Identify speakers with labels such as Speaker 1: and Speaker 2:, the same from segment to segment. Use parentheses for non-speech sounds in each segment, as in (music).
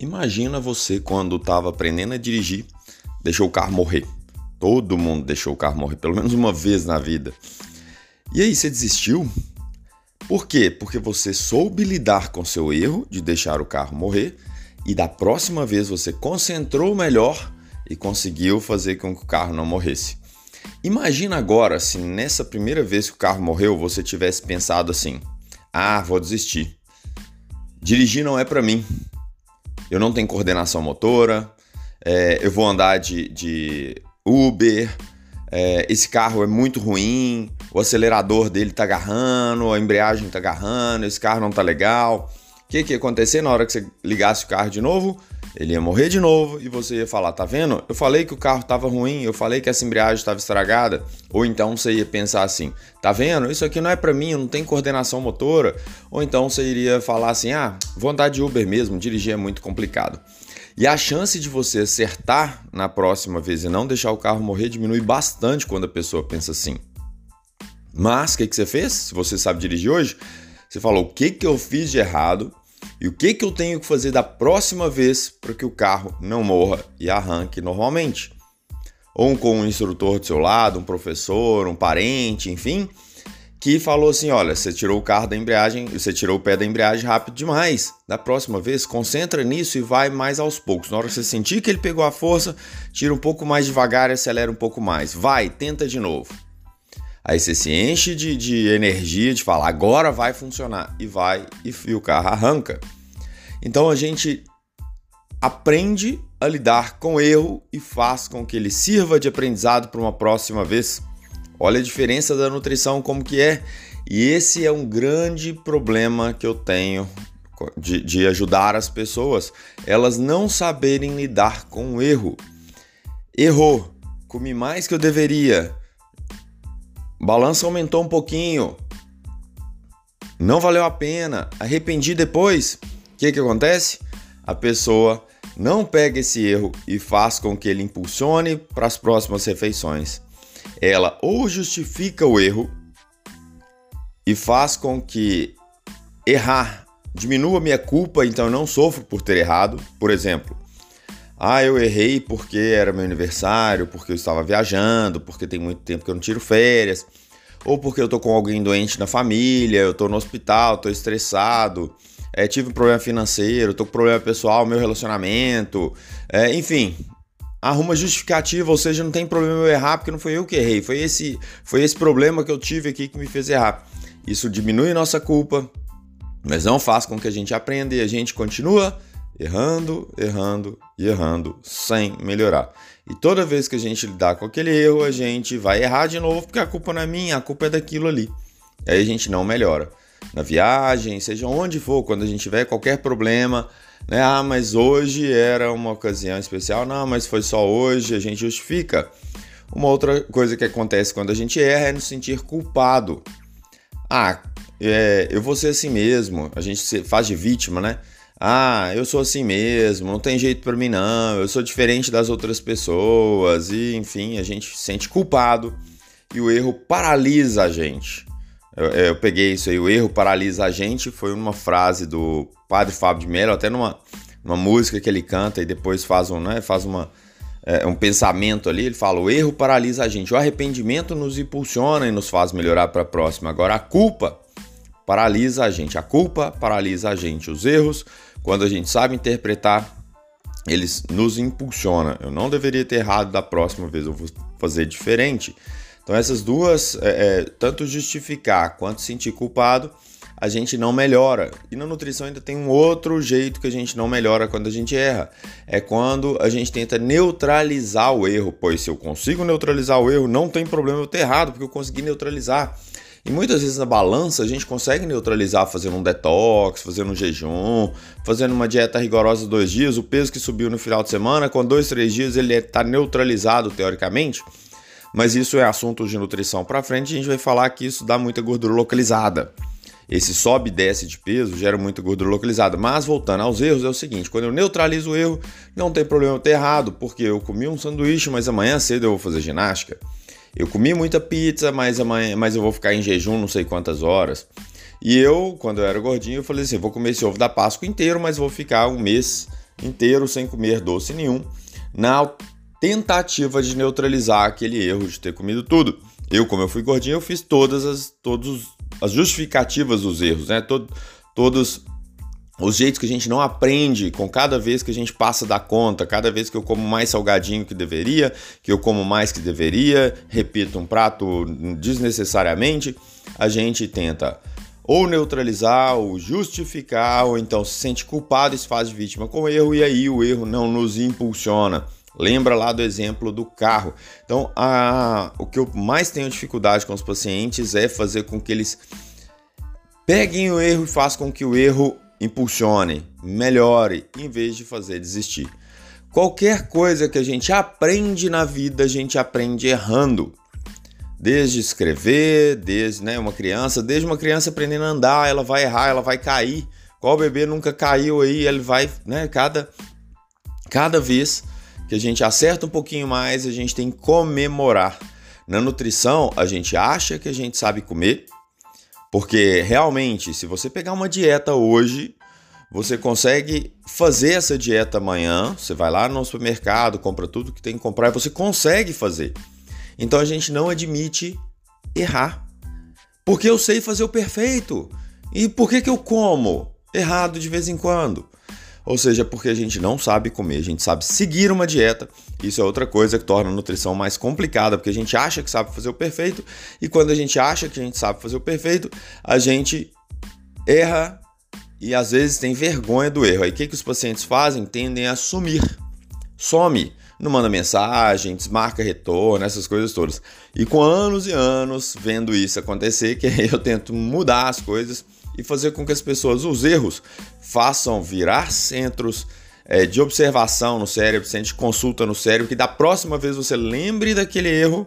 Speaker 1: Imagina você quando estava aprendendo a dirigir, deixou o carro morrer. Todo mundo deixou o carro morrer, pelo menos uma vez na vida. E aí, você desistiu? Por quê? Porque você soube lidar com seu erro de deixar o carro morrer e da próxima vez você concentrou melhor e conseguiu fazer com que o carro não morresse. Imagina agora se nessa primeira vez que o carro morreu você tivesse pensado assim: ah, vou desistir. Dirigir não é para mim eu não tenho coordenação motora, é, eu vou andar de, de Uber, é, esse carro é muito ruim, o acelerador dele tá agarrando, a embreagem tá agarrando, esse carro não tá legal. O que, que ia acontecer na hora que você ligasse o carro de novo? Ele ia morrer de novo e você ia falar: tá vendo? Eu falei que o carro estava ruim, eu falei que essa embreagem estava estragada. Ou então você ia pensar assim: tá vendo? Isso aqui não é para mim, não tenho coordenação motora. Ou então você iria falar assim: ah, vou andar de Uber mesmo, dirigir é muito complicado. E a chance de você acertar na próxima vez e não deixar o carro morrer diminui bastante quando a pessoa pensa assim. Mas o que, que você fez? Se você sabe dirigir hoje, você falou o que, que eu fiz de errado e o que, que eu tenho que fazer da próxima vez para que o carro não morra e arranque normalmente? Ou com um instrutor do seu lado, um professor, um parente, enfim, que falou assim: olha, você tirou o carro da embreagem, você tirou o pé da embreagem rápido demais. Da próxima vez, concentra nisso e vai mais aos poucos. Na hora que você sentir que ele pegou a força, tira um pouco mais devagar e acelera um pouco mais. Vai, tenta de novo. Aí você se enche de, de energia de falar, agora vai funcionar. E vai, e, e o carro arranca. Então a gente aprende a lidar com erro e faz com que ele sirva de aprendizado para uma próxima vez. Olha a diferença da nutrição como que é. E esse é um grande problema que eu tenho de, de ajudar as pessoas. Elas não saberem lidar com o erro. Errou, comi mais que eu deveria, balança aumentou um pouquinho, não valeu a pena, arrependi depois. O que, que acontece? A pessoa não pega esse erro e faz com que ele impulsione para as próximas refeições. Ela ou justifica o erro e faz com que errar diminua minha culpa, então eu não sofro por ter errado. Por exemplo, ah, eu errei porque era meu aniversário, porque eu estava viajando, porque tem muito tempo que eu não tiro férias, ou porque eu tô com alguém doente na família, eu tô no hospital, tô estressado, é, tive um problema financeiro, tô com problema pessoal, meu relacionamento, é, enfim. Arruma justificativa, ou seja, não tem problema eu errar porque não foi eu que errei, foi esse, foi esse problema que eu tive aqui que me fez errar. Isso diminui nossa culpa, mas não faz com que a gente aprenda e a gente continua errando, errando e errando sem melhorar. E toda vez que a gente lidar com aquele erro, a gente vai errar de novo, porque a culpa não é minha, a culpa é daquilo ali. E aí a gente não melhora. Na viagem, seja onde for, quando a gente tiver qualquer problema, né? Ah, mas hoje era uma ocasião especial. Não, mas foi só hoje, a gente justifica. Uma outra coisa que acontece quando a gente erra é nos sentir culpado. Ah, é, eu vou ser assim mesmo. A gente faz de vítima, né? Ah, eu sou assim mesmo, não tem jeito para mim não, eu sou diferente das outras pessoas e enfim, a gente se sente culpado e o erro paralisa a gente. Eu, eu, peguei isso aí, o erro paralisa a gente, foi uma frase do Padre Fábio de Mello, até numa uma música que ele canta e depois faz um, né, faz uma é, um pensamento ali, ele fala: o erro paralisa a gente, o arrependimento nos impulsiona e nos faz melhorar para a próxima. Agora a culpa paralisa a gente, a culpa paralisa a gente, os erros quando a gente sabe interpretar, eles nos impulsionam. Eu não deveria ter errado da próxima vez, eu vou fazer diferente. Então, essas duas, é, é, tanto justificar quanto sentir culpado, a gente não melhora. E na nutrição ainda tem um outro jeito que a gente não melhora quando a gente erra. É quando a gente tenta neutralizar o erro. Pois se eu consigo neutralizar o erro, não tem problema eu ter errado, porque eu consegui neutralizar. E muitas vezes na balança a gente consegue neutralizar fazendo um detox, fazendo um jejum, fazendo uma dieta rigorosa dois dias. O peso que subiu no final de semana, com dois, três dias ele está neutralizado teoricamente. Mas isso é assunto de nutrição para frente. A gente vai falar que isso dá muita gordura localizada. Esse sobe e desce de peso gera muita gordura localizada. Mas voltando aos erros, é o seguinte: quando eu neutralizo o erro, não tem problema eu ter errado, porque eu comi um sanduíche, mas amanhã cedo eu vou fazer ginástica. Eu comi muita pizza, mas, amanhã, mas eu vou ficar em jejum não sei quantas horas. E eu, quando eu era gordinho, eu falei assim: vou comer esse ovo da Páscoa inteiro, mas vou ficar um mês inteiro sem comer doce nenhum, na tentativa de neutralizar aquele erro de ter comido tudo. Eu, como eu fui gordinho, eu fiz todas as, todos, as justificativas dos erros, né? Todo, todos os jeitos que a gente não aprende com cada vez que a gente passa da conta, cada vez que eu como mais salgadinho que deveria, que eu como mais que deveria, repito um prato desnecessariamente, a gente tenta ou neutralizar, ou justificar, ou então se sente culpado e se faz vítima com o erro, e aí o erro não nos impulsiona. Lembra lá do exemplo do carro. Então, a, o que eu mais tenho dificuldade com os pacientes é fazer com que eles peguem o erro e façam com que o erro impulsione, melhore, em vez de fazer desistir. Qualquer coisa que a gente aprende na vida, a gente aprende errando. Desde escrever, desde né, uma criança, desde uma criança aprendendo a andar, ela vai errar, ela vai cair. Qual bebê nunca caiu aí? Ele vai, né, cada, cada vez que a gente acerta um pouquinho mais, a gente tem que comemorar. Na nutrição, a gente acha que a gente sabe comer, porque realmente, se você pegar uma dieta hoje, você consegue fazer essa dieta amanhã. Você vai lá no supermercado, compra tudo que tem que comprar e você consegue fazer. Então a gente não admite errar. Porque eu sei fazer o perfeito. E por que, que eu como errado de vez em quando? Ou seja, porque a gente não sabe comer, a gente sabe seguir uma dieta. Isso é outra coisa que torna a nutrição mais complicada, porque a gente acha que sabe fazer o perfeito e quando a gente acha que a gente sabe fazer o perfeito, a gente erra e às vezes tem vergonha do erro. Aí o que, que os pacientes fazem? Tendem a sumir. Some, não manda mensagem, desmarca retorno, essas coisas todas. E com anos e anos vendo isso acontecer, que (laughs) eu tento mudar as coisas e fazer com que as pessoas, os erros, façam virar centros é, de observação no cérebro, de consulta no cérebro, que da próxima vez você lembre daquele erro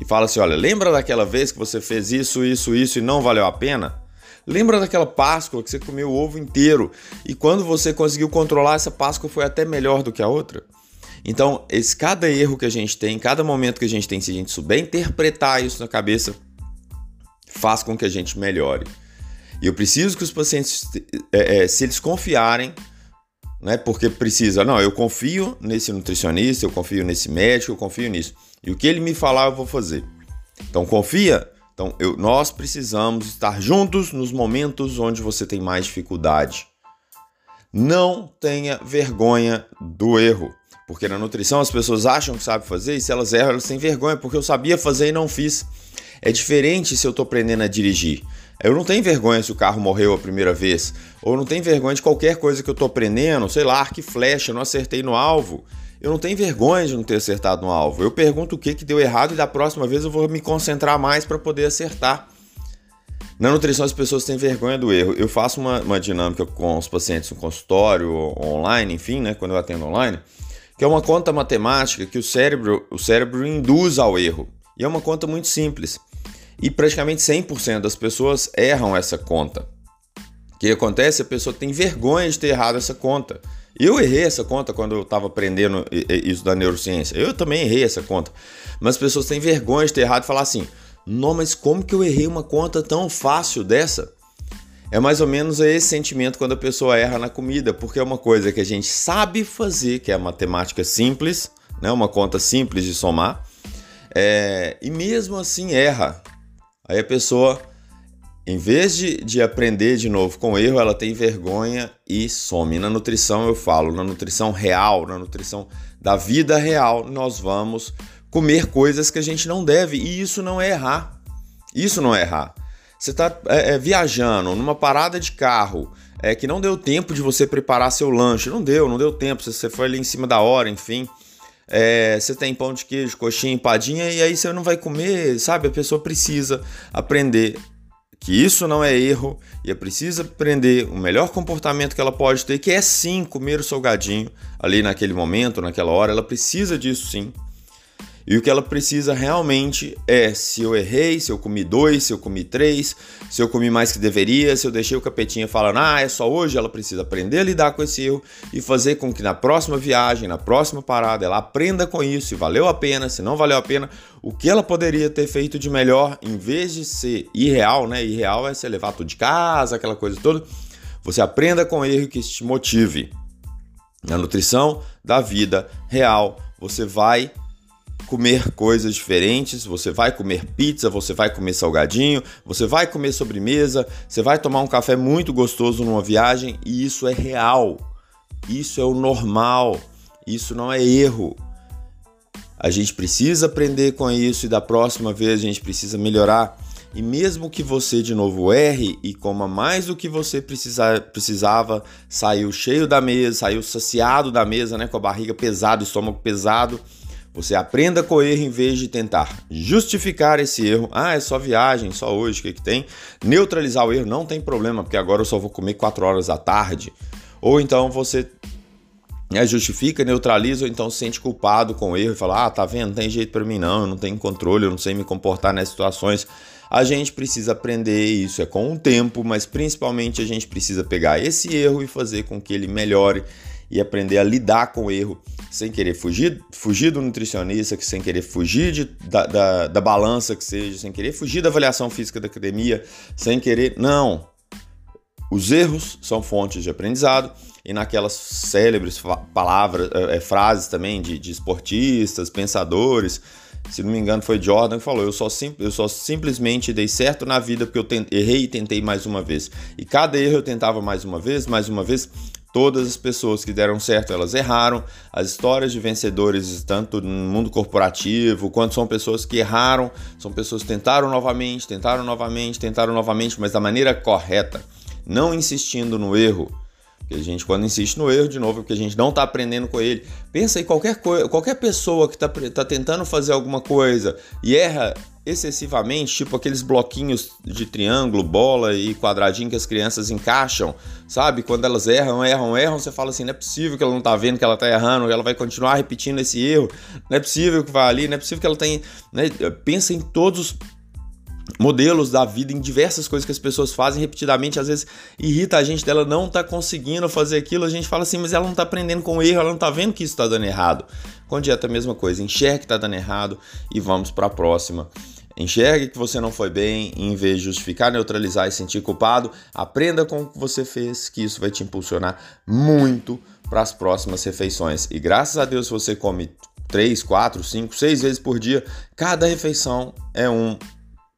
Speaker 1: e fala assim: olha, lembra daquela vez que você fez isso, isso, isso e não valeu a pena? Lembra daquela Páscoa que você comeu o ovo inteiro e quando você conseguiu controlar essa Páscoa foi até melhor do que a outra? Então, esse cada erro que a gente tem, cada momento que a gente tem, se a gente souber interpretar isso na cabeça, faz com que a gente melhore. E eu preciso que os pacientes, é, é, se eles confiarem, né, porque precisa, não, eu confio nesse nutricionista, eu confio nesse médico, eu confio nisso. E o que ele me falar, eu vou fazer. Então, confia. Então, eu, nós precisamos estar juntos nos momentos onde você tem mais dificuldade. Não tenha vergonha do erro. Porque na nutrição as pessoas acham que sabem fazer e se elas erram, elas têm vergonha, porque eu sabia fazer e não fiz. É diferente se eu estou aprendendo a dirigir. Eu não tenho vergonha se o carro morreu a primeira vez, ou não tenho vergonha de qualquer coisa que eu estou aprendendo, sei lá, arco e flecha, não acertei no alvo. Eu não tenho vergonha de não ter acertado no alvo. Eu pergunto o que, que deu errado e da próxima vez eu vou me concentrar mais para poder acertar. Na nutrição as pessoas têm vergonha do erro. Eu faço uma, uma dinâmica com os pacientes no consultório, online, enfim, né, quando eu atendo online, que é uma conta matemática que o cérebro, o cérebro induz ao erro. E é uma conta muito simples e praticamente 100% das pessoas erram essa conta. O que acontece? A pessoa tem vergonha de ter errado essa conta. Eu errei essa conta quando eu estava aprendendo isso da neurociência. Eu também errei essa conta. Mas as pessoas têm vergonha de ter errado e falar assim: não, mas como que eu errei uma conta tão fácil dessa? É mais ou menos esse sentimento quando a pessoa erra na comida, porque é uma coisa que a gente sabe fazer, que é a matemática simples, né? uma conta simples de somar, é... e mesmo assim erra. Aí a pessoa, em vez de, de aprender de novo com erro, ela tem vergonha e some. Na nutrição eu falo, na nutrição real, na nutrição da vida real, nós vamos comer coisas que a gente não deve. E isso não é errar. Isso não é errar. Você está é, é, viajando numa parada de carro é, que não deu tempo de você preparar seu lanche. Não deu, não deu tempo. Você foi ali em cima da hora, enfim é, você tem pão de queijo, coxinha, empadinha, e aí você não vai comer, sabe? A pessoa precisa aprender que isso não é erro e é preciso aprender o melhor comportamento que ela pode ter, que é sim comer o salgadinho ali naquele momento, naquela hora. Ela precisa disso sim. E o que ela precisa realmente é se eu errei, se eu comi dois, se eu comi três, se eu comi mais que deveria, se eu deixei o capetinha falando, ah, é só hoje, ela precisa aprender a lidar com esse erro e fazer com que na próxima viagem, na próxima parada, ela aprenda com isso, se valeu a pena, se não valeu a pena, o que ela poderia ter feito de melhor, em vez de ser irreal, né? Irreal é você levar tudo de casa, aquela coisa toda. Você aprenda com erro que te motive. Na nutrição da vida real, você vai comer coisas diferentes, você vai comer pizza, você vai comer salgadinho, você vai comer sobremesa, você vai tomar um café muito gostoso numa viagem e isso é real. Isso é o normal. Isso não é erro. A gente precisa aprender com isso e da próxima vez a gente precisa melhorar. E mesmo que você de novo erre e coma mais do que você precisa, precisava, saiu cheio da mesa, saiu saciado da mesa, né, com a barriga pesada, estômago pesado, você aprenda com o erro em vez de tentar justificar esse erro. Ah, é só viagem, só hoje, o que, que tem? Neutralizar o erro não tem problema, porque agora eu só vou comer 4 horas da tarde. Ou então você né, justifica, neutraliza, ou então se sente culpado com o erro e fala: Ah, tá vendo? Não tem jeito para mim não, eu não tenho controle, eu não sei me comportar nessas situações. A gente precisa aprender isso, é com o tempo, mas principalmente a gente precisa pegar esse erro e fazer com que ele melhore e aprender a lidar com o erro sem querer fugir, fugir do nutricionista, sem querer fugir de, da, da, da balança que seja, sem querer fugir da avaliação física da academia, sem querer. Não! Os erros são fontes de aprendizado e naquelas célebres palavras, é, frases também de, de, esportistas, pensadores, se não me engano foi Jordan que falou, eu só, sim, eu só simplesmente dei certo na vida porque eu errei e tentei mais uma vez. E cada erro eu tentava mais uma vez, mais uma vez, Todas as pessoas que deram certo, elas erraram. As histórias de vencedores, tanto no mundo corporativo, quanto são pessoas que erraram, são pessoas que tentaram novamente, tentaram novamente, tentaram novamente, mas da maneira correta, não insistindo no erro. Porque a gente, quando insiste no erro, de novo, é porque a gente não está aprendendo com ele. Pensa aí, qualquer, coisa, qualquer pessoa que está tá tentando fazer alguma coisa e erra excessivamente, tipo aqueles bloquinhos de triângulo, bola e quadradinho que as crianças encaixam, sabe? Quando elas erram, erram, erram, você fala assim: não é possível que ela não tá vendo que ela tá errando, ela vai continuar repetindo esse erro, não é possível que vá ali, não é possível que ela tenha. Né? Pensa em todos modelos da vida em diversas coisas que as pessoas fazem repetidamente, às vezes irrita a gente dela não tá conseguindo fazer aquilo, a gente fala assim, mas ela não tá aprendendo com o erro, ela não tá vendo que isso tá dando errado. Com dieta é a mesma coisa, enxergue que tá dando errado e vamos para a próxima. Enxergue que você não foi bem, em vez de justificar, neutralizar e sentir culpado, aprenda com o que você fez, que isso vai te impulsionar muito para as próximas refeições. E graças a Deus você come 3, 4, 5, 6 vezes por dia. Cada refeição é um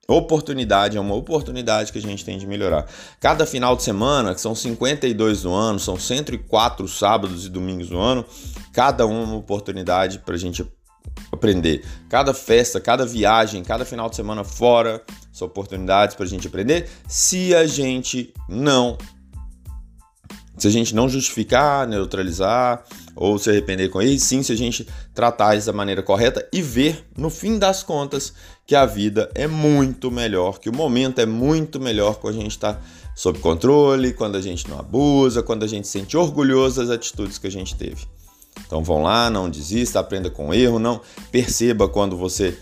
Speaker 1: oportunidade, é uma oportunidade que a gente tem de melhorar. Cada final de semana, que são 52 no ano, são 104 sábados e domingos no ano, cada é uma oportunidade para a gente aprender. Cada festa, cada viagem, cada final de semana fora são oportunidades para a gente aprender. Se a gente não se a gente não justificar, neutralizar ou se arrepender com ele, sim, se a gente tratar isso da maneira correta e ver, no fim das contas, que a vida é muito melhor, que o momento é muito melhor quando a gente está sob controle, quando a gente não abusa, quando a gente se sente orgulhoso das atitudes que a gente teve. Então vão lá, não desista, aprenda com erro, não perceba quando você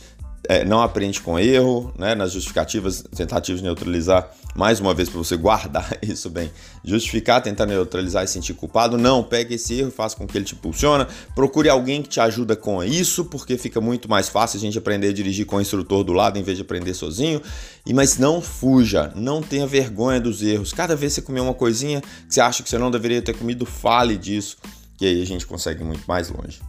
Speaker 1: é, não aprende com erro, né, nas justificativas, tentativas de neutralizar, mais uma vez para você guardar (laughs) isso bem, justificar, tentar neutralizar e sentir culpado, não, pegue esse erro faça com que ele te impulsiona, procure alguém que te ajuda com isso, porque fica muito mais fácil a gente aprender a dirigir com o instrutor do lado em vez de aprender sozinho, e mas não fuja, não tenha vergonha dos erros, cada vez que você comer uma coisinha que você acha que você não deveria ter comido, fale disso, que aí a gente consegue muito mais longe.